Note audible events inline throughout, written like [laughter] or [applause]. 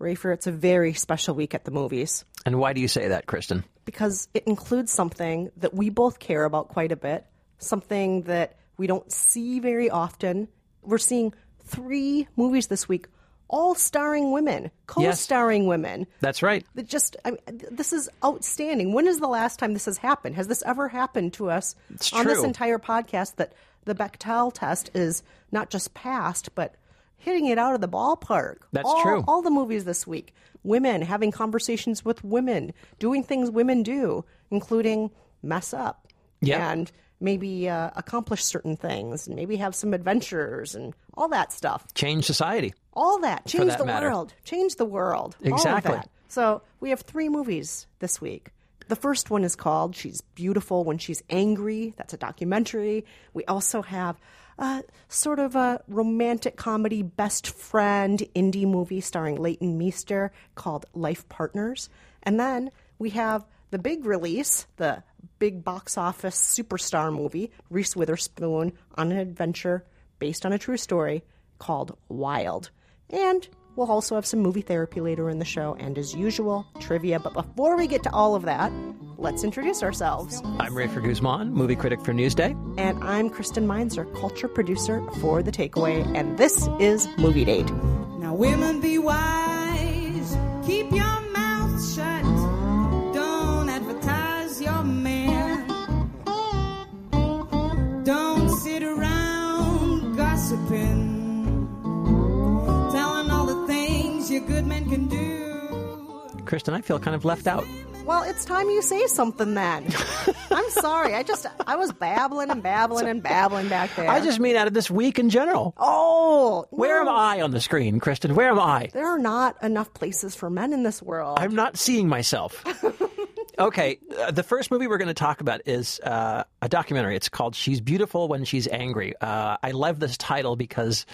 Rafer, it's a very special week at the movies And why do you say that, Kristen? because it includes something that we both care about quite a bit, something that we don't see very often. We're seeing three movies this week, all starring women, co-starring women. That's right. That just, I mean, this is outstanding. When is the last time this has happened? Has this ever happened to us It's on this entire podcast? That the Bechdel test is not just passed, but hitting it out of the ballpark. That's all, true. All the movies this week, women having conversations with women, doing things women do, including mess up Yeah. and maybe uh, accomplish certain things, and maybe have some adventures and all that stuff Change society. all that change that the matter. world change the world all of Exactly. that. so we have three movies this week the first one is called she's beautiful when she's angry that's a documentary we also have a sort of a romantic comedy best friend indie movie starring leighton meester called life partners and then we have the big release the big box office superstar movie reese witherspoon on an adventure based on a true story called Wild. And we'll also have some movie therapy later in the show, and as usual, trivia. But before we get to all of that, let's introduce ourselves. I'm Rafer Guzman, movie critic for Newsday. And I'm Kristen Meinzer, culture producer for The Takeaway, and this is Movie Date. Now, women, be wise. Keep can do. Kristen, I feel kind of left out. Well, it's time you say something then. [laughs] I'm sorry. I just, I was babbling and babbling and babbling back there. I just mean out of this week in general. Oh, Where am. I on the screen, Kristen? Where am I? There are not enough places for men in this world. I'm not seeing myself. [laughs] okay, uh, the first movie we're going to talk about is uh, a documentary. It's called She's Beautiful When She's Angry. Uh, I love this title because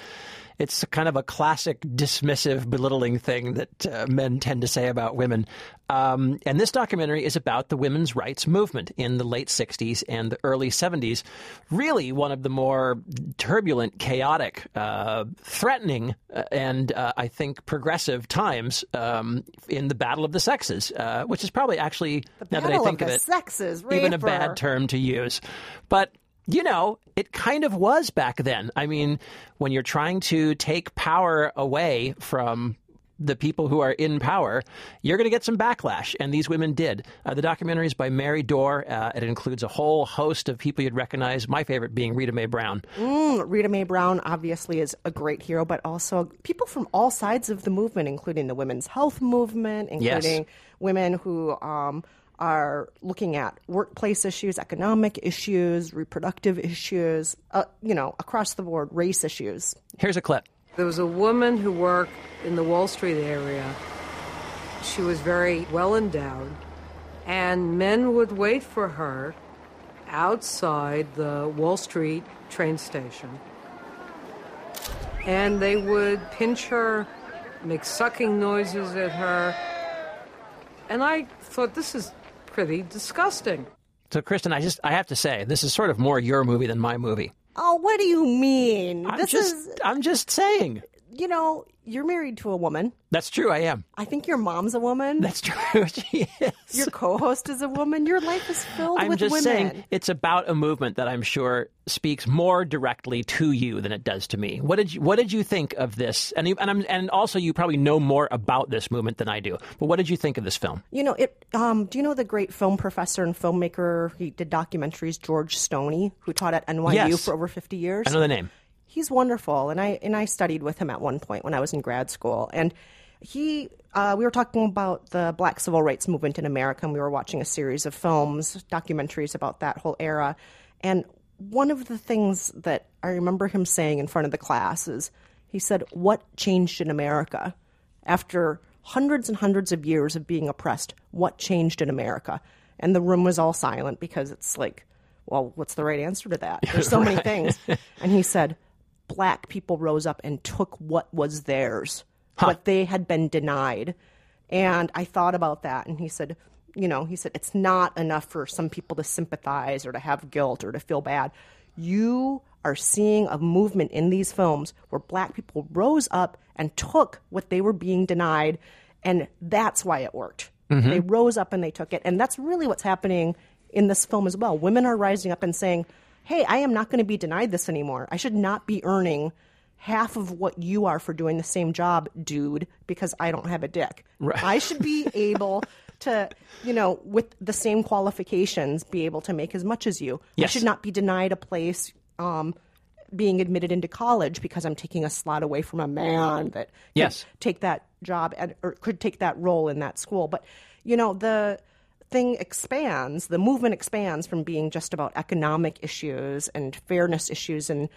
it's kind of a classic dismissive, belittling thing that uh, men tend to say about women. Um, and this documentary is about the women's rights movement in the late 60s and the early 70s. Really, one of the more turbulent, chaotic, uh, threatening, uh, and uh, I think progressive times um, in the battle of the sexes, uh, which is probably actually, now that I think of of it, sexes, even a bad term to use. But you know, it kind of was back then. I mean, when you're trying to take power away from the people who are in power, you're going to get some backlash, and these women did. Uh, the documentary is by Mary Dore. Uh, it includes a whole host of people you'd recognize. My favorite being Rita Mae Brown. Rita Mae Brown obviously is a great hero, but also people from all sides of the movement, including the women's health movement, including women who um, are looking at workplace issues, economic issues, reproductive issues, uh, you know, across the board, race issues. Here's a clip. There was a woman who worked in the Wall Street area. She was very well endowed, and men would wait for her outside the Wall Street train station. And they would pinch her, make sucking noises at her. And I thought, this is pretty disgusting. So, Kristen, I just I have to say, this is sort of more your movie than my movie. Oh, what do you mean? I'm this just is, I'm just saying. you know, you're married to a woman. That's true. I am. I think your mom's a woman. That's true. [laughs] she is. your co-host is a woman. Your life is filled I'm with just women. saying it's about a movement that I'm sure speaks more directly to you than it does to me. What did you What did you think of this? And you, and I'm, and also you probably know more about this movement than I do. But what did you think of this film? You know, it. Um, do you know the great film professor and filmmaker? He did documentaries. George Stoney, who taught at NYU Yes. for over fifty years. I know the name. He's wonderful, and I and I studied with him at one point when I was in grad school. And he, uh, we were talking about the Black Civil Rights Movement in America, and we were watching a series of films, documentaries about that whole era. And one of the things that I remember him saying in front of the class is, he said, "What changed in America after hundreds and hundreds of years of being oppressed? What changed in America?" And the room was all silent because it's like, well, what's the right answer to that? [laughs] There's so many things. And he said, black people rose up and took what was theirs, what they had been denied. And I thought about that. And he said, you know, he said, it's not enough for some people to sympathize or to have guilt or to feel bad. you are seeing a movement in these films where black people rose up and took what they were being denied, and that's why it worked. Mm-hmm. They rose up and they took it, and that's really what's happening in this film as well. Women are rising up and saying, "Hey, I am not going to be denied this anymore. I should not be earning." Half of what you are for doing the same job, dude, because I don't have a dick. Right. I should be [laughs] able to, you know, with the same qualifications, be able to make as much as you. Yes. I should not be denied a place um, being admitted into college because I'm taking a slot away from a man that could Yes. take that job and, or could take that role in that school. But you know, the thing expands, the movement expands from being just about economic issues and fairness issues in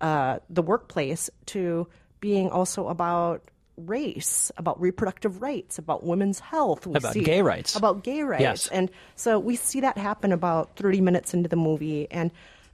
uh, the workplace to being also about race, about reproductive rights, about women's health, we About see- gay rights. about gay rights, Yes. and so we see that happen about thirty minutes into the movie, and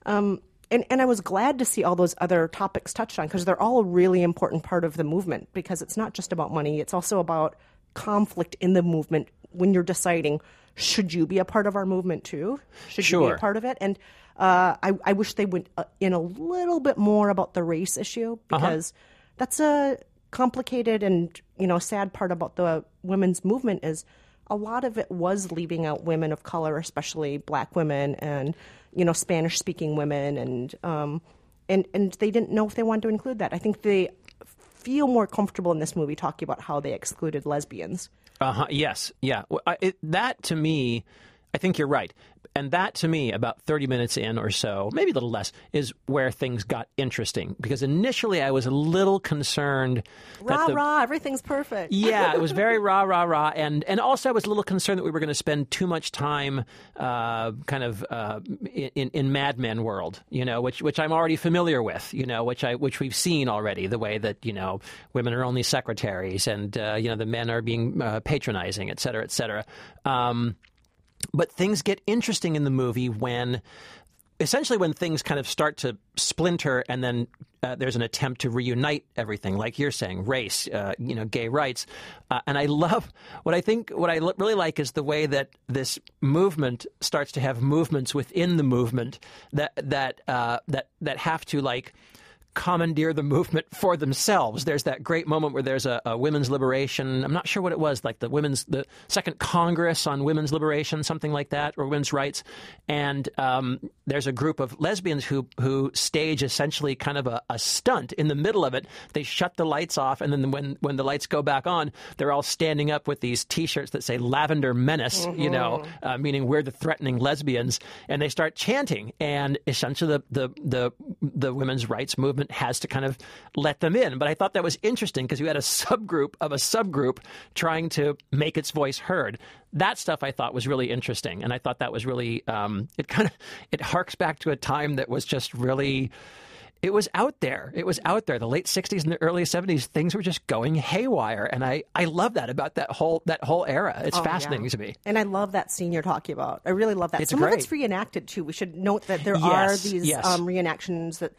um, and and I was glad to see all those other topics touched on because they're all a really important part of the movement because it's not just about money; it's also about conflict in the movement when you're deciding should you be a part of our movement too? Should you be a part of it? And uh, I, I wish they went uh, in a little bit more about the race issue because that's a complicated and you know sad part about the women's movement is a lot of it was leaving out women of color, especially black women and you know Spanish speaking women and um, and and they didn't know if they wanted to include that. I think they feel more comfortable in this movie talking about how they excluded lesbians. Uh-huh. Yes. Yeah. It, that to me, I think you're right. And that to me, about 30 minutes in or so, maybe a little less, is where things got interesting. Because initially I was a little concerned Rah the, rah, everything's perfect. yeah, it was very [laughs] rah rah rah, and and also I was a little concerned that we were going to spend too much time, uh, kind of uh, in in Mad Men world, you know, which which I'm already familiar with, you know, which I which we've seen already, the way that you know women are only secretaries, and uh, you know the men are being uh, patronizing, et cetera, et cetera. Um, but things get interesting in the movie when essentially when things kind of start to splinter and then uh, there's an attempt to reunite everything like you're saying race uh, you know gay rights. Uh, and i love what i think what i l- really like is the way that this movement starts to have movements within the movement that that uh, that that have to like commandeer the movement for themselves. There's that great moment where there's a, a women's liberation. I'm not sure what it was, like the women's the second Congress on women's liberation, something like that, or women's rights. And um, there's a group of lesbians who who stage essentially kind of a, a stunt in the middle of it. They shut the lights off, and then when when the lights go back on, they're all standing up with these T-shirts that say "Lavender Menace," you know, uh, meaning we're the threatening lesbians, and they start chanting. And essentially, the the the, the women's rights movement has to kind of let them in. But I thought that was interesting because you had a subgroup of a subgroup trying to make its voice heard. That stuff I thought was really interesting, and I thought that was really um, it kind of it harks back to a time that was just really it was out there. It was out there. The late '60s and the early '70s, things were just going haywire, and I, I love that about that whole that whole era. It's fascinating to me. And I love that scene you're talking about. I really love that. It's Some of it's reenacted too. We should note that there Yes, are these yes. um, reenactions that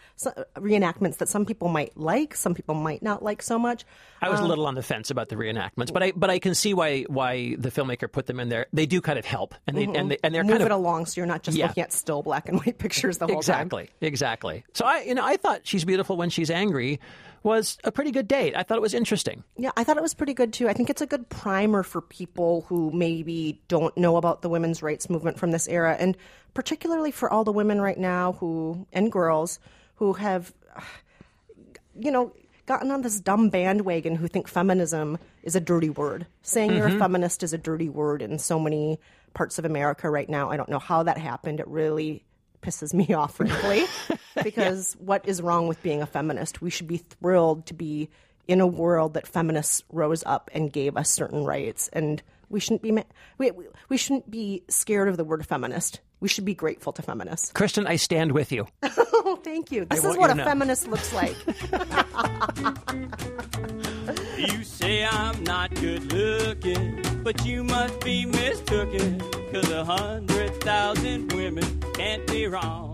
reenactments that some people might like, some people might not like so much. I was a little on the fence about the reenactments, but I but I can see why why the filmmaker put them in there. They do kind of help, and they and, they, and they're Move kind it of along so you're not just Yeah. looking at still black and white [laughs] pictures the whole time. exactly exactly. So I you know I thought she's beautiful when she's angry was a pretty good date. I thought it was interesting. Yeah, I thought it was pretty good too. I think it's a good primer for people who maybe don't know about the women's rights movement from this era, and particularly for all the women right now who and girls who have you know, gotten on this dumb bandwagon who think feminism is a dirty word. Saying you're a mm-hmm. feminist is a dirty word in so many parts of America right now. I don't know how that happened. It really pisses me [laughs] off, frankly, [laughs] because what is wrong with being a feminist? We should be thrilled to be in a world that feminists rose up and gave us certain rights, and we shouldn't be ma- we, we, shouldn't be scared of the word feminist. We should be grateful to feminists. Kristen, I stand with you. [laughs] Oh, thank you. This is what a know. feminist looks like. You say I'm not good looking, but you must be mistooken. Cause a hundred thousand women can't be wrong.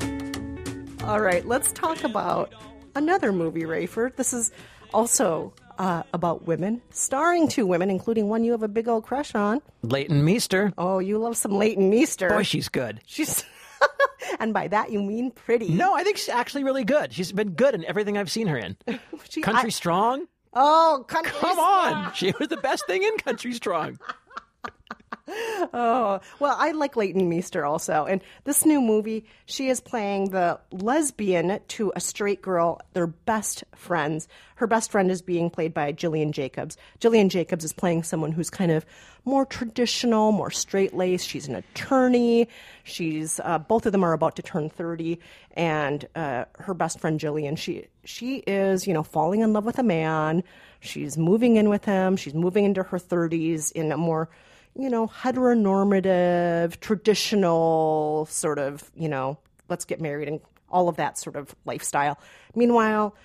All right, let's talk about another movie, Rafer. This is also uh, about women, starring two women, including one you have a big old crush on. Leighton Meester. Oh, you love some Leighton Meester. Boy, she's good. She's [laughs] and by that you mean pretty. No, I think she's actually really good. She's been good in everything I've seen her in. [laughs] She- Country I- Strong? Oh, country. Come on. She was the best thing in Country Strong. [laughs] [laughs] Oh, well, I like Leighton Meester also. And this new movie, she is playing the lesbian to a straight girl. They're best friends. Her best friend is being played by Gillian Jacobs. Gillian Jacobs is playing someone who's kind of more traditional, more straight laced. She's an attorney. She's uh, both of them are about to turn thirty, and uh, her best friend Gillian. she she is you know falling in love with a man. She's moving in with him. She's moving into her thirties in a more you know, heteronormative, traditional sort of, you know, let's get married and all of that sort of lifestyle. Meanwhile,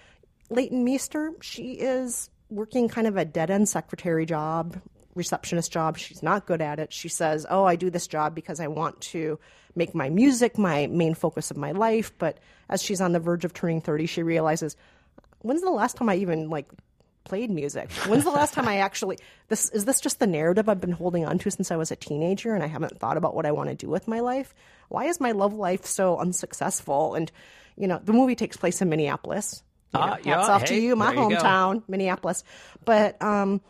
Leighton Meester, she is working kind of a dead end secretary job, receptionist job. She's not good at it. She says, Oh, I do this job because I want to make my music my main focus of my life. But as she's on the verge of turning 30, she realizes, When's the last time I even like played music. When's the last time I actually this is this just the narrative I've been holding on to since I was a teenager and I haven't thought about what I want to do with my life? Why is my love life so unsuccessful? And you know, the movie takes place in Minneapolis. You know, Ah, hats yeah, off to you, my there you go. hometown, Minneapolis. But um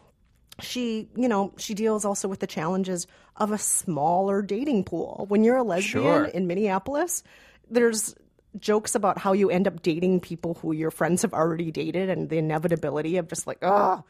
she, you know, she deals also with the challenges of a smaller dating pool. When you're a lesbian Sure. in Minneapolis, there's jokes about how you end up dating people who your friends have already dated and the inevitability of just like, oh,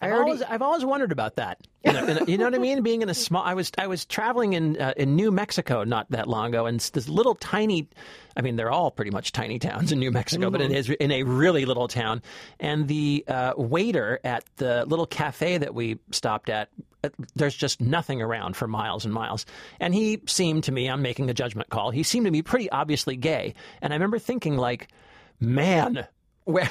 I I've already. always, I've always wondered about that. You know, a- you know what I mean? Being in a small, I was I was traveling in uh, in New Mexico not that long ago, and this little tiny. I mean, they're all pretty much tiny towns in New Mexico, but it Mm-hmm. is in a really little town. And the uh, waiter at the little cafe that we stopped at, Uh, there's just nothing around for miles and miles. And he seemed to me, I'm making a judgment call. He seemed to be pretty obviously gay, and I remember thinking like, man, [laughs] where,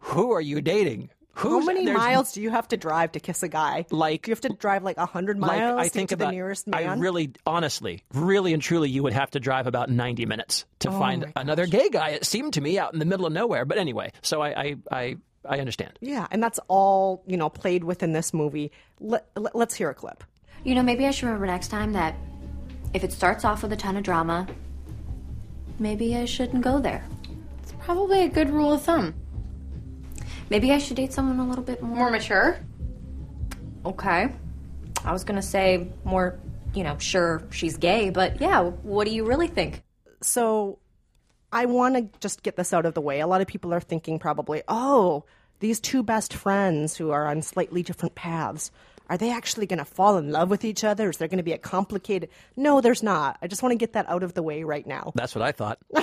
who are you dating? how many miles do you have to drive to kiss a guy? Like- you have to drive like hundred like miles I to think get to about the nearest man. I really honestly, really and truly you would have to drive about 90 minutes to Oh find another gay guy it seemed to me out in the middle of nowhere. But anyway, so I I I, I understand. yeah, and that's all you know played within this movie. Let, let, let's hear a clip. You know, maybe I should remember next time that if it starts off with a ton of drama, maybe I shouldn't go there. It's probably a good rule of thumb. Maybe I should date someone a little bit more. More mature? Okay. I was gonna say more, you know, sure, she's gay, but yeah, what do you really think? so I want to just get this out of the way. A lot of people are thinking probably, oh, these two best friends who are on slightly different paths, are they actually going to fall in love with each other? Is there going to be a complicated? No, there's not. I just want to get that out of the way right now. That's what I thought. [laughs]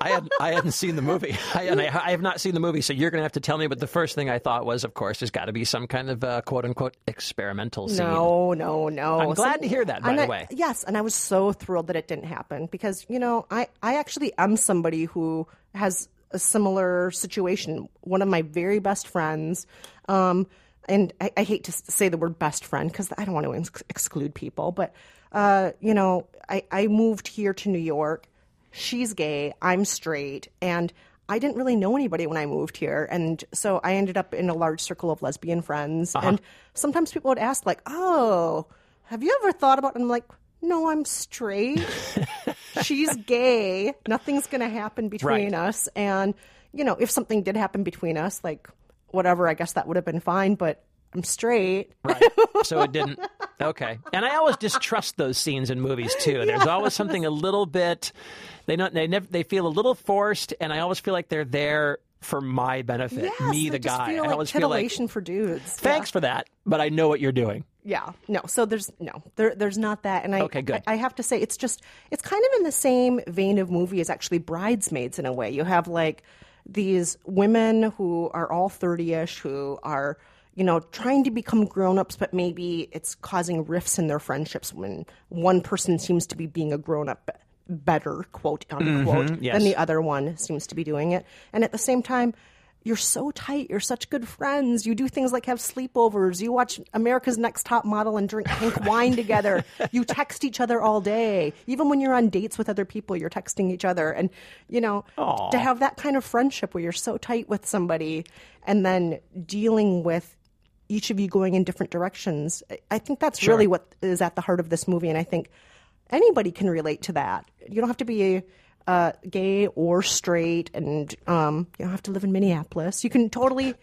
I had I hadn't seen the movie, [laughs] I, and I, I have not seen the movie. So you're going to have to tell me. But the first thing I thought was, of course, there's got to be some kind of uh, quote unquote experimental scene. No, no, no. I'm glad to hear that, by the I- way. Yes, and I was so thrilled that it didn't happen because you know I I actually am somebody who has a similar situation. One of my very best friends. Um, and I, I hate to say the word best friend because I don't want to ex- exclude people, but uh, you know, I, I moved here to New York. She's gay, I'm straight, and I didn't really know anybody when I moved here, and so I ended up in a large circle of lesbian friends. And sometimes people would ask, like, "Oh, have you ever thought about?" And I'm like, "No, I'm straight. [laughs] She's gay. Nothing's going to happen between Right. us." And you know, if something did happen between us, like whatever, I guess that would have been fine. But I'm straight. Right. So it didn't. [laughs] Okay. And I always distrust those scenes in movies too. There's always something a little bit. They don't. They never. They feel a little forced, and I always feel like they're there for my benefit. Yes, me, the guy. Feel I always feel like. for dudes. Thanks for that, but I know what you're doing. Yeah, no. So there's no, there, there's not that, and I, Okay, good. I, I have to say, it's just, it's kind of in the same vein of movie as actually Bridesmaids in a way. You have like these women who are all thirty-ish who are, you know, trying to become grown-ups, but maybe it's causing rifts in their friendships when one person seems to be being a grown-up better, quote unquote, yes. than the other one seems to be doing it, and at the same time. You're so tight. You're such good friends. You do things like have sleepovers. You watch America's Next Top Model and drink pink [laughs] wine together. You text each other all day. Even when you're on dates with other people, you're texting each other. And, you know, to have that kind of friendship where you're so tight with somebody and then dealing with each of you going in different directions, I- think that's really what is at the heart of this movie. And I think anybody can relate to that. You don't have to be uh, gay or straight, and um, you don't have to live in Minneapolis. You can totally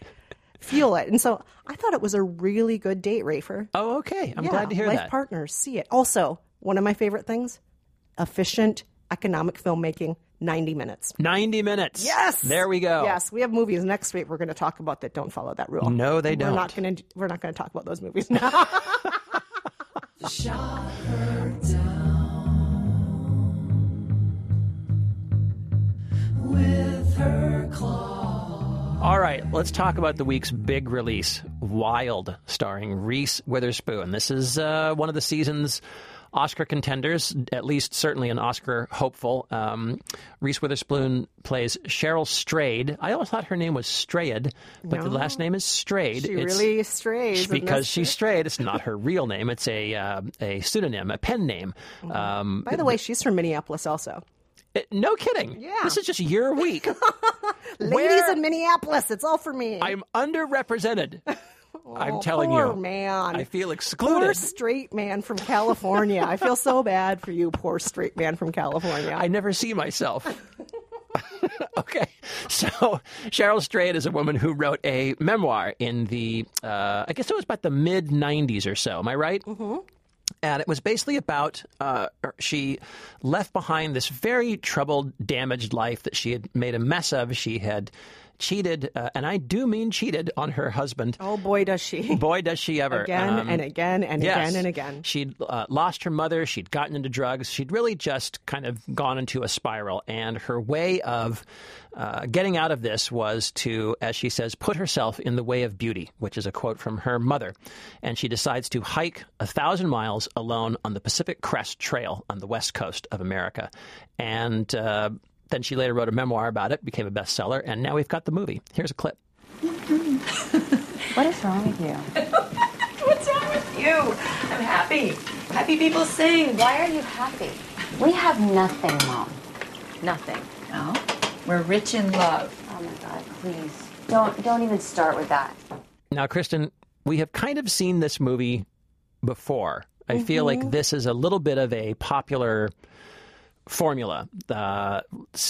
feel it. And so I thought it was a really good date, Rafer. Oh, okay. I'm Yeah, glad to hear life that. Life partners see it. Also, one of my favorite things: efficient economic filmmaking. Ninety minutes. 90 minutes. Yes. There we go. Yes, we have movies next week we're going to talk about that don't follow that rule. No, they We're not don't. going to. We're not going to talk about those movies now. [laughs] All right, let's talk about the week's big release, Wild, starring Reese Witherspoon. This is uh, one of the season's Oscar contenders, at least certainly an Oscar hopeful. Um, Reese Witherspoon plays Cheryl Strayed. I always thought her name was Strayed, but the last name is Strayed. she It's- really strays because she's [laughs] straight. It's not her real name. It's a uh, a pseudonym, a pen name. Um, By the way, she's from Minneapolis, also. No kidding. Yeah. This is just your week. [laughs] Ladies Where- in Minneapolis, it's all for me. I'm underrepresented. [laughs] I'm telling poor you. man. I feel excluded. Poor straight man from California. I feel so bad for you, poor straight man from California. I never see myself. [laughs] okay, so Cheryl Strayed is a woman who wrote a memoir in the, uh, I guess it was about the mid '90s or so. Am I right? Mm-hmm. And it was basically about uh, she left behind this very troubled, damaged life that she had made a mess of. She had cheated, uh, and I do mean cheated, on her husband. oh boy, does she [laughs] Boy, does she ever! again Um, and again and Yes. again and again. She'd uh, lost her mother. She'd gotten into drugs. She'd really just kind of gone into a spiral. And her way of uh, getting out of this was to, as she says, put herself in the way of beauty, which is a quote from her mother. And she decides to hike a thousand miles alone on the Pacific Crest Trail on the west coast of America. And uh, then she later wrote a memoir about it, became a bestseller, and now we've got the movie. Here's a clip. [laughs] What is wrong with you? [laughs] What's wrong with you? I'm happy. Happy people sing. Why are you happy? We have nothing, Mom. Nothing. No, we're rich in love. Oh my God, please. Don't don't even start with that. Now, Kristen, we have kind of seen this movie before. I feel like mm-hmm. this is a little bit of a popular formula. Uh,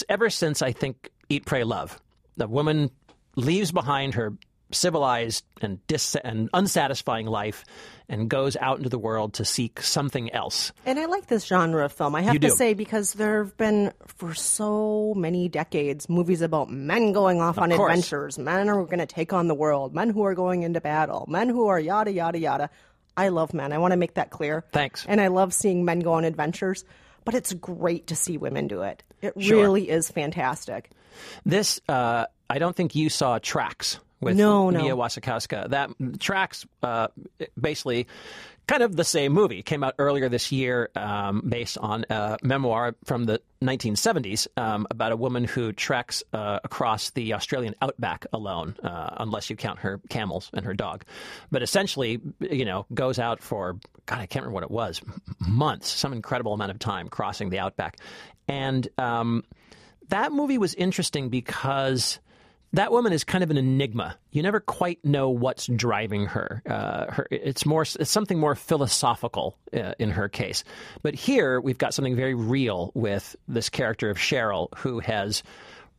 ever since I think Eat, Pray, Love, the woman leaves behind her civilized and dis- and unsatisfying life and goes out into the world to seek something else. And I like this genre of film. I have to say because there have been for so many decades movies about men going off on course. adventures, men who are going to take on the world, men who are going into battle, men who are yada yada yada. I love men. I want to make that clear. Thanks. And I love seeing men go on adventures, but it's great to see women do it. It Sure. really is fantastic. This, uh, I don't think you saw Tracks with No, no. Mia Wasikowska. That Tracks, uh, basically, kind of the same movie. Came out earlier this year, um, based on a memoir from the 1970s um, about a woman who treks uh, across the Australian outback alone, uh, unless you count her camels and her dog. But essentially, you know, goes out for God, I can't remember what it was, months, some incredible amount of time crossing the outback, and. Um, that movie was interesting because that woman is kind of an enigma. You never quite know what's driving her. Uh, her it's more it's something more philosophical uh, in her case. But here we've got something very real with this character of Cheryl who has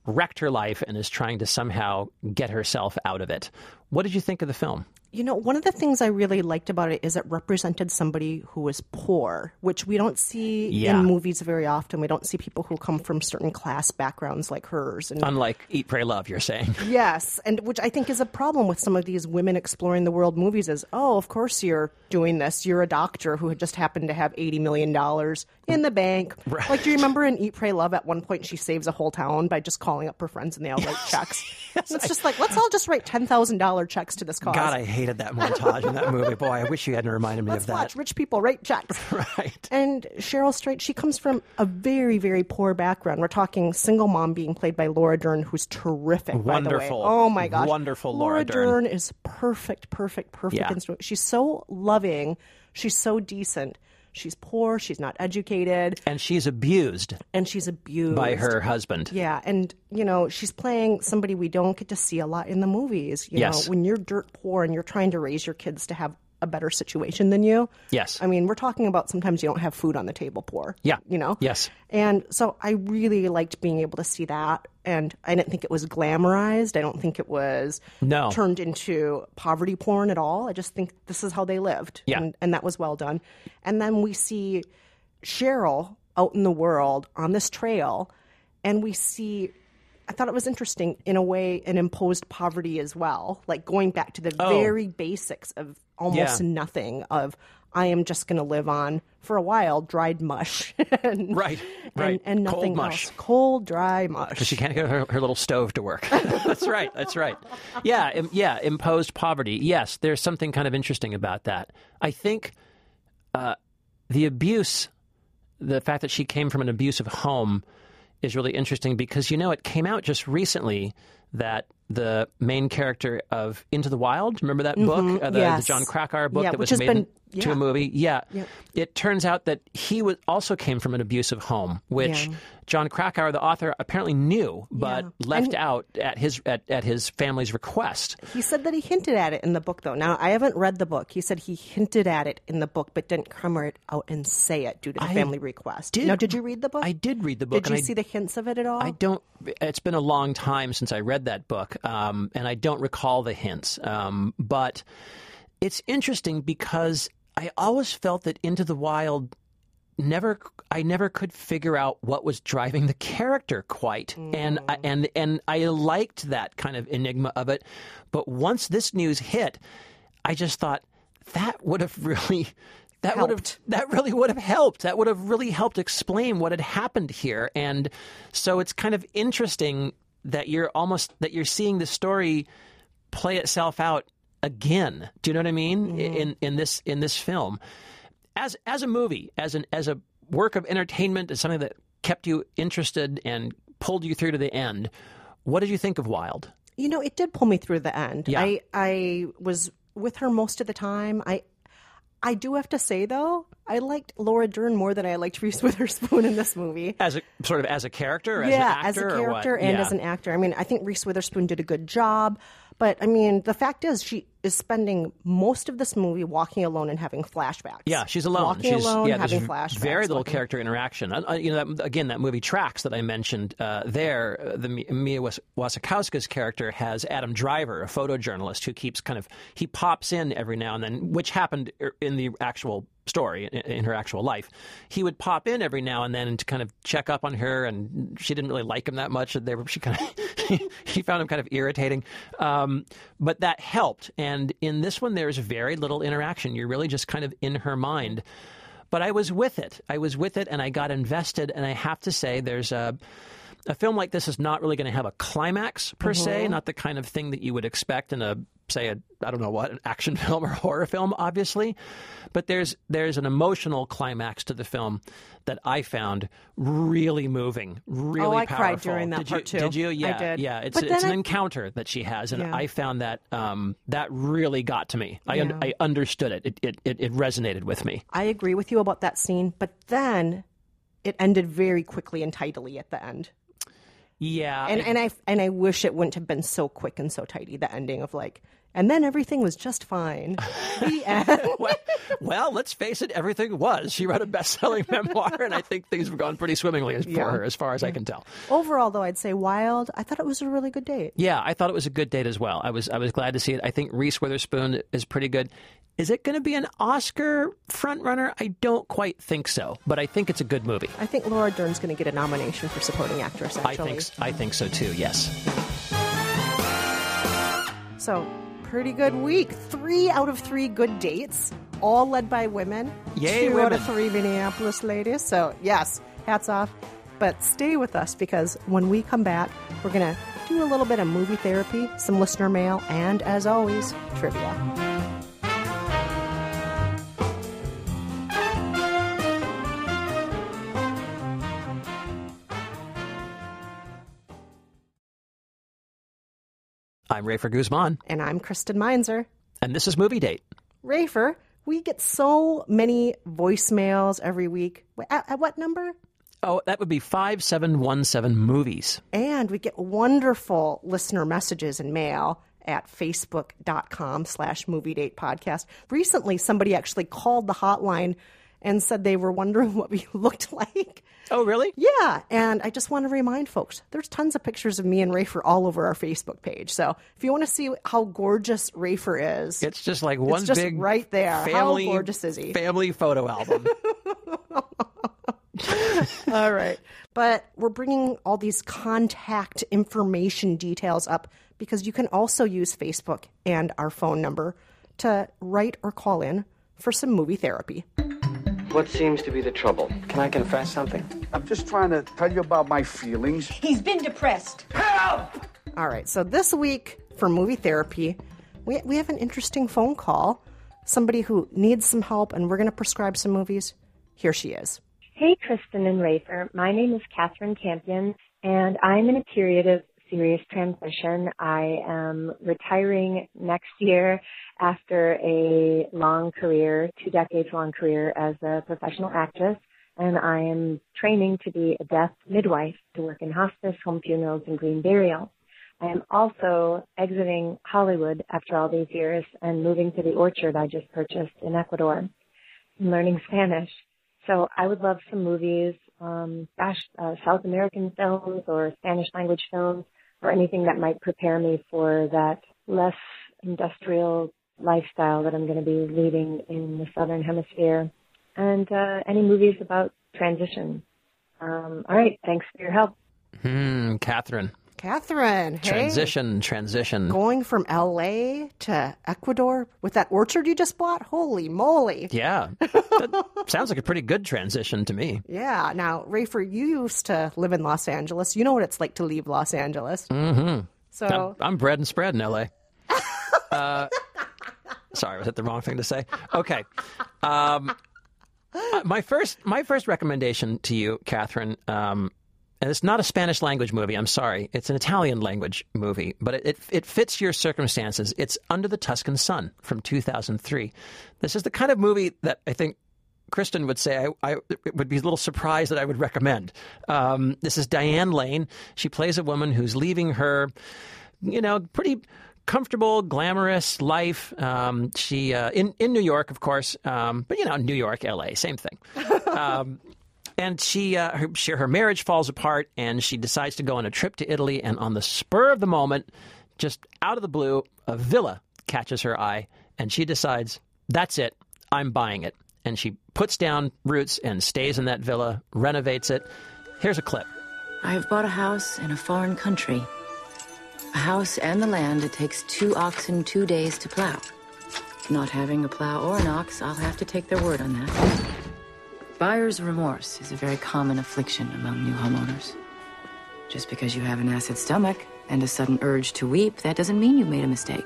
wrecked her life and is trying to somehow get herself out of it. What did you think of the film? You know, one of the things I really liked about it is it represented somebody who was poor, which we don't see Yeah. in movies very often. We don't see people who come from certain class backgrounds like hers. And Unlike Eat, Pray, Love, you're saying. [laughs] yes, and which I think is a problem with some of these women exploring the world movies is, oh, of course you're doing this. You're a doctor who just happened to have $80 million in the bank. Like, do you remember in Eat, Pray, Love, at one point she saves a whole town by just calling up her friends and they all write [laughs] checks? it's just like, let's all just write $10,000 checks to this cause. God, I hated that montage in that movie. Boy, I wish you hadn't reminded me Let's of that. watch rich people write checks. [laughs] Right. And Cheryl Straight, she comes from a very, very poor background. We're talking single mom being played by Laura Dern, who's terrific. By the Wonderful. way. Oh my gosh, Wonderful Laura Dern. Dern is perfect, perfect, perfect. Yeah. instrument. She's so loving. She's so decent. She's poor. She's not educated, And she's abused and she's abused by her husband. Yeah, and you know she's playing somebody we don't get to see a lot in the movies. You Yes. know, when you're dirt poor and you're trying to raise your kids to have a better situation than you. Yes. I mean, we're talking about sometimes you don't have food on the table poor. Yeah. You know? Yes. And so I really liked being able to see that. And I didn't think it was glamorized. I don't think it was No. turned into poverty porn at all. I just think this is how they lived. Yeah. And, and that was well done. And then we see Cheryl out in the world on this trail, and we see. I thought it was interesting in a way an imposed poverty as well, like going back to the Oh. very basics of almost Yeah. nothing of I am just going to live on for a while dried mush [laughs] and, Right, and, right. and Cold nothing mush. else cold dry mush because she can't get her, her little stove to work. [laughs] that's right. That's right. Yeah, im- yeah. Imposed poverty. Yes, there's something kind of interesting about that. I think uh, the abuse, the fact that she came from an abusive home, is really interesting because you know it came out just recently that the main character of Into the Wild, remember that book, uh, the, yes. the Jon Krakauer book Yeah, that was made been- into yeah. a movie. Yeah, it turns out that he was also came from an abusive home, which Yeah. Jon Krakauer, the author, apparently knew, but Yeah. left And- out at his at, at his family's request. He said that he hinted at it in the book, though. Now, I haven't read the book. He said he hinted at it in the book, but didn't come right out and say it due to the I family request. did- now, did you read the book? I did read the book. Did you I- see the hints of it at all? I don't. It's been a long time since I read that book, um, and I don't recall the hints. Um, but it's interesting because I always felt that Into the Wild never. I never could figure out what was driving the character quite, and I, and and I liked that kind of enigma of it. But once this news hit, I just thought that would have really. That would have that really would have helped. That would have really helped explain what had happened here. And so it's kind of interesting that you're almost that you're seeing the story play itself out again. Do you know what I mean? Mm-hmm. In in this in this film. As as a movie, as an as a work of entertainment, as something that kept you interested and pulled you through to the end. What did you think of Wild? You know, it did pull me through the end. Yeah. I I was with her most of the time. I I do have to say though, I liked Laura Dern more than I liked Reese [laughs] Witherspoon in this movie. As a sort of as a character, as yeah, an actor, as a character and Yeah. as an actor. I mean, I think Reese Witherspoon did a good job, but I mean, the fact is, she is spending most of this movie walking alone and having flashbacks. Yeah, she's alone. Walking she's, alone, yeah, having flashbacks. Very little looking- character interaction. Uh, uh, you know, that, again, that movie Tracks that I mentioned uh, there, uh, the Mia Was- Wasikowska's character has Adam Driver, a photojournalist who keeps kind of he pops in every now and then, which happened er, in the actual story in, her actual life. He would pop in every now and then to kind of check up on her, and she didn't really like him that much. They were, she kind of [laughs] he found him kind of irritating, um, but that helped. And in this one, there's very little interaction. You're really just kind of in her mind. But I was with it. I was with it, and I got invested. And I have to say, there's a a film like this is not really going to have a climax per se, not the kind of thing that you would expect in a say a I don't know what an action [laughs] film or horror film, obviously. But there's there's an emotional climax to the film that I found really moving, really Oh, I powerful. cried during that did part, you, too. Did you? I Yeah, did. yeah. It's it's an I- encounter that she has, and Yeah. I found that um, that really got to me. I un- Yeah. I understood it. It, it. it it resonated with me. I agree with you about that scene, but then it ended very quickly and tidily at the end. Yeah, And it- and I and I wish it wouldn't have been so quick and so tidy. The ending of like, and then everything was just fine. [laughs] [laughs] well, well, let's face it, everything was. She wrote a best-selling [laughs] memoir, and I think things have gone pretty swimmingly for Yeah. her, as far as I can tell. Overall, though, I'd say Wild. I thought it was a really good date. Yeah, I thought it was a good date as well. I was I was glad to see it. I think Reese Witherspoon is pretty good. Is it going to be an Oscar frontrunner? I don't quite think so, but I think it's a good movie. I think Laura Dern's going to get a nomination for supporting actress. I think I think so too. Yes. so. Pretty good week. Three out of three good dates, all led by women. Yay, Two out of three Minneapolis ladies. So yes, hats off. But stay with us because when we come back, we're gonna do a little bit of movie therapy, some listener mail, and as always, trivia. I'm Rafer Guzman, And I'm Kristen Meinzer. and this is Movie Date. Rafer, we get so many voicemails every week. At, at what number? Oh, that would be five seven one seven movies. And we get wonderful listener messages and mail. at facebook.com slash movie date podcast. Recently, somebody actually called the hotline and said they were wondering [laughs] what we looked [laughs] like. Oh, really? Yeah, and I just want to remind folks there's tons of pictures of me and Rafer all over our Facebook page. So if you want to see how gorgeous Rafer is, It's just like one just big right there. Family, How gorgeous is he? Family photo album. [laughs] all right. But we're bringing all these contact information details up because you can also use Facebook and our phone number to write or call in for some movie therapy. What seems to be the trouble? Can I confess something? I'm just trying to tell you about my feelings. He's been depressed. Help! All right. So this week for movie therapy, we, we have an interesting phone call. Somebody who needs some help, and we're going to prescribe some movies. Here she is. Hey, Kristen and Rafer. My name is Catherine Campion, and I'm in a period of serious transition. I am retiring next year after a long career, two decades long career as a professional actress, and I am training to be a death midwife to work in hospice, home funerals, and green burial. I am also exiting Hollywood after all these years and moving to the orchard I just purchased in Ecuador and learning Spanish. So I would love some movies, um, gosh, uh, South American films or Spanish language films or anything that might prepare me for that less industrial lifestyle that I'm going to be leading in the Southern Hemisphere. And uh, any movies about transition. Um, all right. Thanks for your help. Hmm, Catherine. Catherine, hey. Transition, transition. Going from LA to Ecuador with that orchard you just bought? Holy moly. Yeah. [laughs] That sounds like a pretty good transition to me. Yeah. Now, Rafer, you used to live in Los Angeles. You know what it's like to leave Los Angeles. Mm-hmm. So I'm, I'm bred and spread in LA. [laughs] uh, sorry, was that the wrong thing to say? Okay. Um, uh, my first, my first recommendation to you, Catherine, um, and it's not a Spanish language movie. I'm sorry, it's an Italian language movie, but it, it it fits your circumstances. It's Under the Tuscan Sun from 2003. This is the kind of movie that I think Kristen would say I, I would be a little surprised that I would recommend. Um, this is Diane Lane. She plays a woman who's leaving her, you know, pretty comfortable, glamorous life. Um, she uh, in in New York, of course, um, but you know, New York, L.A., same thing. [laughs] Um, and she, uh, her, she, her marriage falls apart, and she decides to go on a trip to Italy. And on the spur of the moment, just out of the blue, a villa catches her eye, and she decides, "That's it, I'm buying it." And she puts down roots and stays in that villa, renovates it. Here's a clip. I have bought a house in a foreign country. A house and the land it takes two oxen two days to plow. Not having a plow or an ox, I'll have to take their word on that. Buyer's remorse is a very common affliction among new homeowners. Just because you have an acid stomach and a sudden urge to weep, that doesn't mean you made a mistake.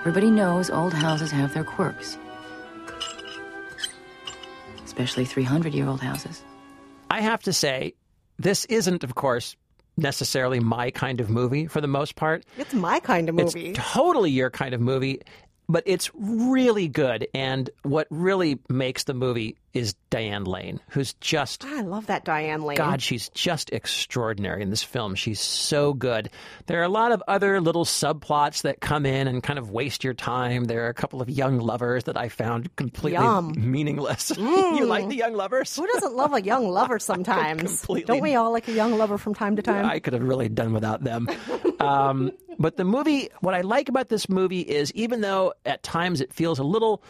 Everybody knows old houses have their quirks, especially 300 year old houses. I have to say, this isn't, of course, necessarily my kind of movie for the most part. It's my kind of movie. It's totally your kind of movie, but it's really good. And what really makes the movie is Diane Lane, who's just. I love that Diane Lane. God, she's just extraordinary in this film. She's so good. There are a lot of other little subplots that come in and kind of waste your time. There are a couple of young lovers that I found completely Yum. meaningless. [laughs] Mm. you like the young lovers? Who doesn't love a young lover [laughs] sometimes? Don't we all like a young lover from time to time? I could have really done without them. um, [laughs] but the movie, what I like about this movie is even though at times it feels a little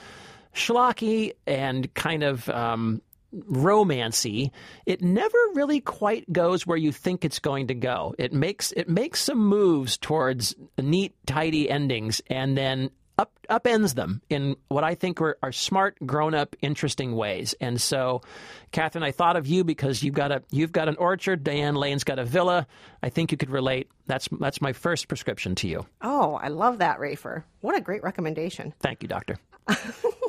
schlocky and kind of um, romancy, it never really quite goes where you think it's going to go. It makes it makes some moves towards neat, tidy endings, and then up upends them in what I think are, are smart, grown up, interesting ways. And so, Catherine, I thought of you because you've got a you've got an orchard. Diane Lane's got a villa. I think you could relate. That's that's my first prescription to you. Oh, I love that, Rafer. What a great recommendation. Thank you, Doctor. [laughs]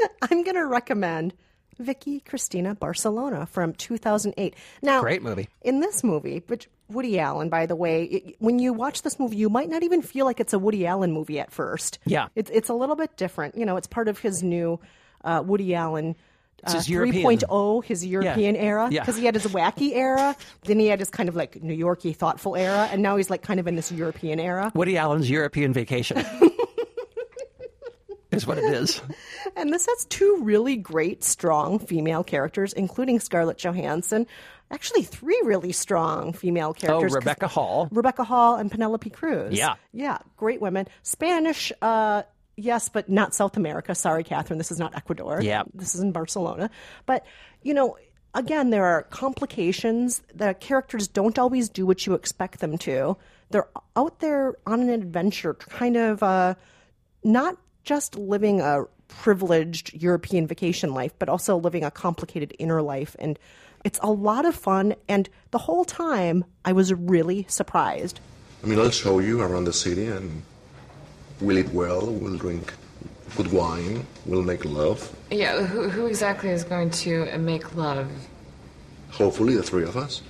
[laughs] I'm going to recommend Vicky Cristina Barcelona from 2008. Now, Great movie. in this movie, which Woody Allen, by the way, it, when you watch this movie, you might not even feel like it's a Woody Allen movie at first. Yeah. It's it's a little bit different. You know, it's part of his new uh, Woody Allen uh, his European. 3.0, his European era, Yeah. because he had his [laughs] wacky era, then he had his kind of like New Yorky, thoughtful era, and now he's like kind of in this European era. Woody Allen's European Vacation. [laughs] is what it is. [laughs] And this has two really great, strong female characters, including Scarlett Johansson. Actually, three really strong female Oh, Rebecca Hall. Rebecca Hall and Penelope Cruz. Yeah. Yeah, great women. Spanish, uh, yes, but not South America. Sorry, Catherine, this is not Ecuador. Yeah. This is in Barcelona. But, you know, again, there are complications. The characters don't always do what you expect them to. They're out there on an adventure, kind of uh, not just living a privileged European vacation life, but also living a complicated inner life. And it's a lot of fun. And the whole time, I was really surprised. I mean, I'll show you around the city and we'll eat well, we'll drink good wine, we'll make love. Yeah, who, who exactly is going to uh, make love? Hopefully, the three of us.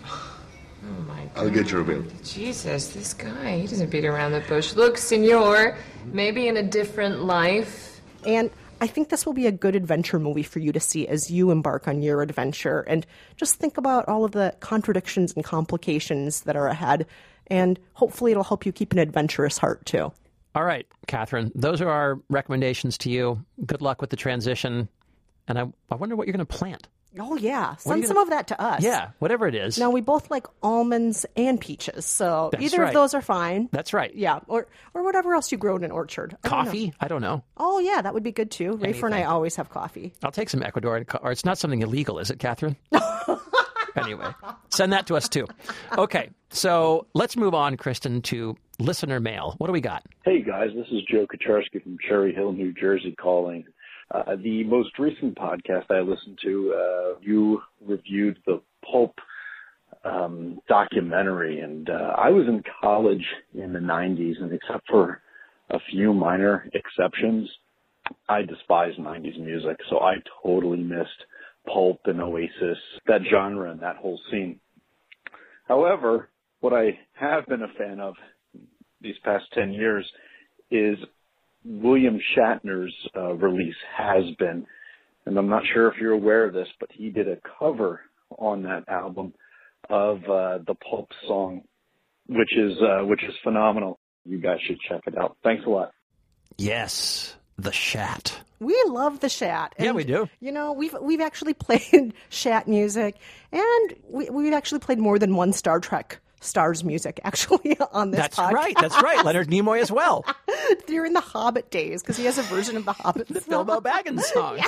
Oh my god. I'll get your bill. Jesus, this guy, he doesn't beat around the bush. Look, senor, maybe in a different life. And I think this will be a good adventure movie for you to see as you embark on your adventure. And just think about all of the contradictions and complications that are ahead. And hopefully, it'll help you keep an adventurous heart too. All right, Catherine, those are our recommendations to you. Good luck with the transition. And I, I wonder what you're going to plant. Oh, yeah. Send some gonna- of that to us. Yeah, whatever it is. Now, we both like almonds and peaches. So That's either right. of those are fine. That's right. Yeah. Or, or whatever else you grow in an orchard. I don't. Coffee? I don't know. Oh, yeah. That would be good too. Rafer and I always have coffee. I'll take some Ecuadorian, co- or it's not something illegal, is it, Catherine? [laughs] anyway, send that to us too. Okay, so let's move on, Kristen, to listener mail. What do we got? Hey guys, this is Joe Kaczarski from Cherry Hill, New Jersey calling. Uh, the most recent podcast I listened to, uh, you reviewed the Pulp um, documentary, and uh, I was in college in the 90s, and except for a few minor exceptions, I despise 90s music, so I totally missed Pulp and Oasis, that genre and that whole scene. However, what I have been a fan of these past 10 years is William Shatner's uh, release has been, and I'm not sure if you're aware of this, but he did a cover on that album of uh, the Pulp song, which is uh, which is phenomenal. You guys should check it out. Thanks a lot. Yes, the Shat. We love the Shat. Yeah, we do. You know, we've we've actually [laughs] played Shat music, and we, we've actually played more than one Star Trek stars music [laughs] actually on this. That's podcast. right. That's right. Leonard Nimoy as well. [laughs] During the Hobbit days, because he has a version of the Hobbit, the Bilbo Baggins [laughs] song.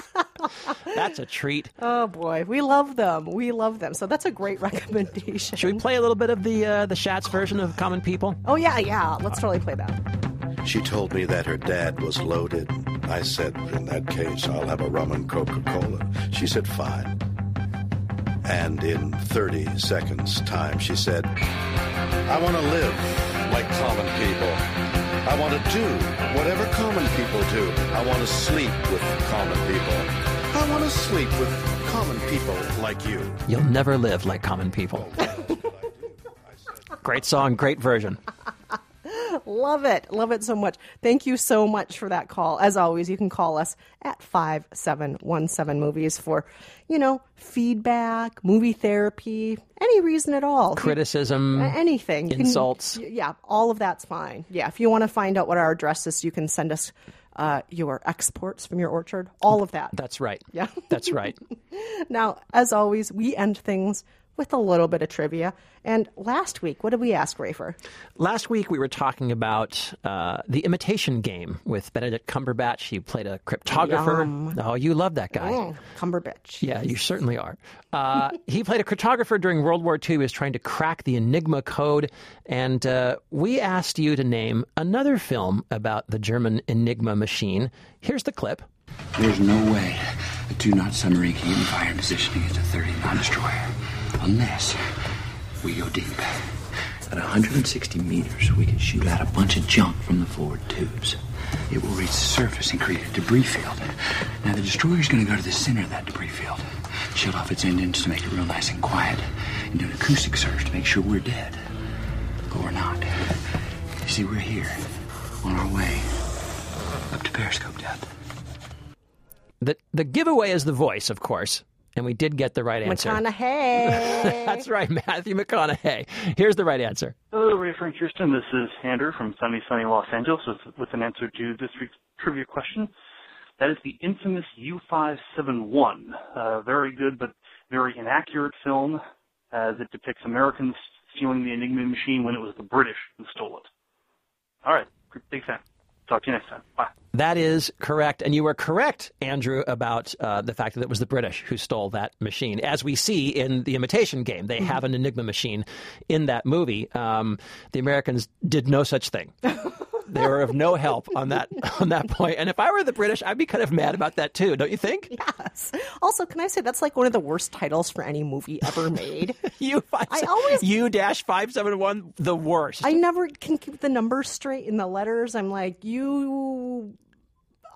That's a treat. Oh boy, we love them. We love them. So that's a great recommendation. Should we play a little bit of the uh, the Shat's version of Common People? Oh yeah, yeah. Let's totally play that. She told me that her dad was loaded. I said, in that case, I'll have a rum and Coca Cola. She said, fine. And in 30 seconds' time, she said, I want to live like common people. I want to do whatever common people do. I want to sleep with common people. I want to sleep with common people like you. You'll never live like common people. great song, great version. [laughs] Love it. Love it so much. Thank you so much for that call. As always, you can call us at 5717 movies for, you know, feedback, movie therapy, any reason at all. Criticism, anything. You can- insults. yeah, all of that's fine. Yeah, if you want to find out what our address is, you can send us uh, your exports from your orchard. All of that. That's right. Yeah. That's right. [laughs] Now, as always, we end things with a little bit of trivia. And last week, what did we ask, Rafer? Last week we were talking about uh, the Imitation Game with Benedict Cumberbatch. He played a cryptographer. Yum. Oh, you love that guy. Mm, Cumberbatch. Yeah, you certainly are. Uh, [laughs] he played a cryptographer during World War II. He was trying to crack the Enigma code. And uh, we asked you to name another film about the German Enigma machine. Here's the clip. There's no way a two knot submarine can get in fire positioning against a 30 knot destroyer. Unless we go deep. At 160 meters, we can shoot out a bunch of junk from the forward tubes. It will reach the surface and create a debris field. Now, the destroyer's going to go to the center of that debris field, shut off its engines to make it real nice and quiet, and do an acoustic search to make sure we're dead. Or not. You see, we're here, on our way up to periscope depth. The the giveaway is the voice, of course, and we did get the right answer. McConaughey. [laughs] That's right, Matthew McConaughey. Here's the right answer. Hello, Rafer and Kristen. This is Andrew from sunny, sunny Los Angeles with, with an answer to this week's trivia question. That is the infamous U-571. a uh, very good but very inaccurate film as it depicts Americans stealing the Enigma machine when it was the British who stole it. All right, big fan. Talk to you next time. Bye. That is correct. And you were correct, Andrew, about uh, the fact that it was the British who stole that machine. As we see in the imitation game, they have an Enigma machine in that movie. Um, the Americans did no such thing. [laughs] they were of no help on that on that point. And if I were the British, I'd be kind of mad about that too, don't you think? Yes. Also, can I say that's like one of the worst titles for any movie ever made? [laughs] U five I always U dash five seven one the worst. I never can keep the numbers straight in the letters. I'm like, you.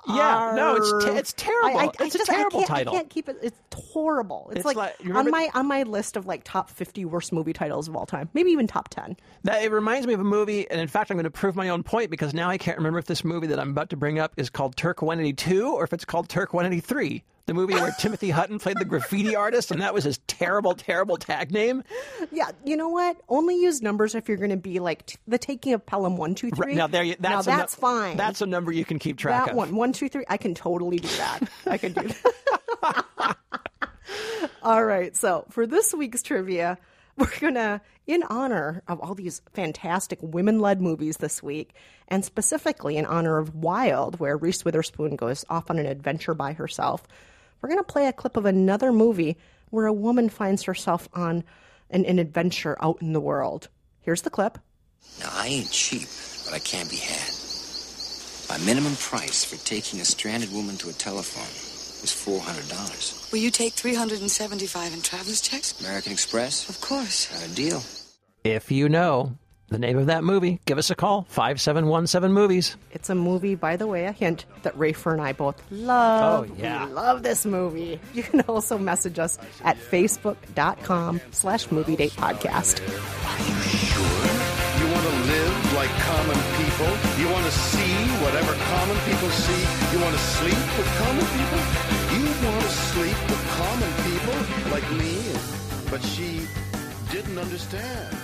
Yeah, no, it's te- it's terrible. I, I, I It's a just, I terrible can't- title. I can't keep it. It's horrible. It's, It's like, like- on my on my list of like top 50 worst movie titles of all time. Maybe even top 10. That it reminds me of a movie, and in fact, I'm going to prove my own point because now I can't remember if this movie that I'm about to bring up is called Turk 182 or if it's called Turk 183. The movie where Timothy Hutton played the graffiti artist, and that was his terrible, terrible tag name. Yeah, you know what? Only use numbers if you're going to be like t- the taking of Pelham one two three. Right, now there, you, now that's a nu- fine. That's a number you can keep track that of. one one two three. I can totally do that. I can do that. [laughs] all right. So for this week's trivia, we're gonna, in honor of all these fantastic women-led movies this week, and specifically in honor of Wild, where Reese Witherspoon goes off on an adventure by herself. We're gonna play a clip of another movie where a woman finds herself on an, an adventure out in the world. Here's the clip. Now, I ain't cheap, but I can't be had. My minimum price for taking a stranded woman to a telephone is $400. Will you take 375 in traveler's checks? American Express? Of course. Got a deal. If you know the name of that movie, give us a call 5717 Movies. It's a movie, by the way, a hint that Rafer and I both love. Oh, yeah. We love this movie. You can also message us at facebook.com slash movie date podcast. Are you sure you want to live like common people? You want to see whatever common people see? You want to sleep with common people? You want to sleep with common people like me? But she didn't understand.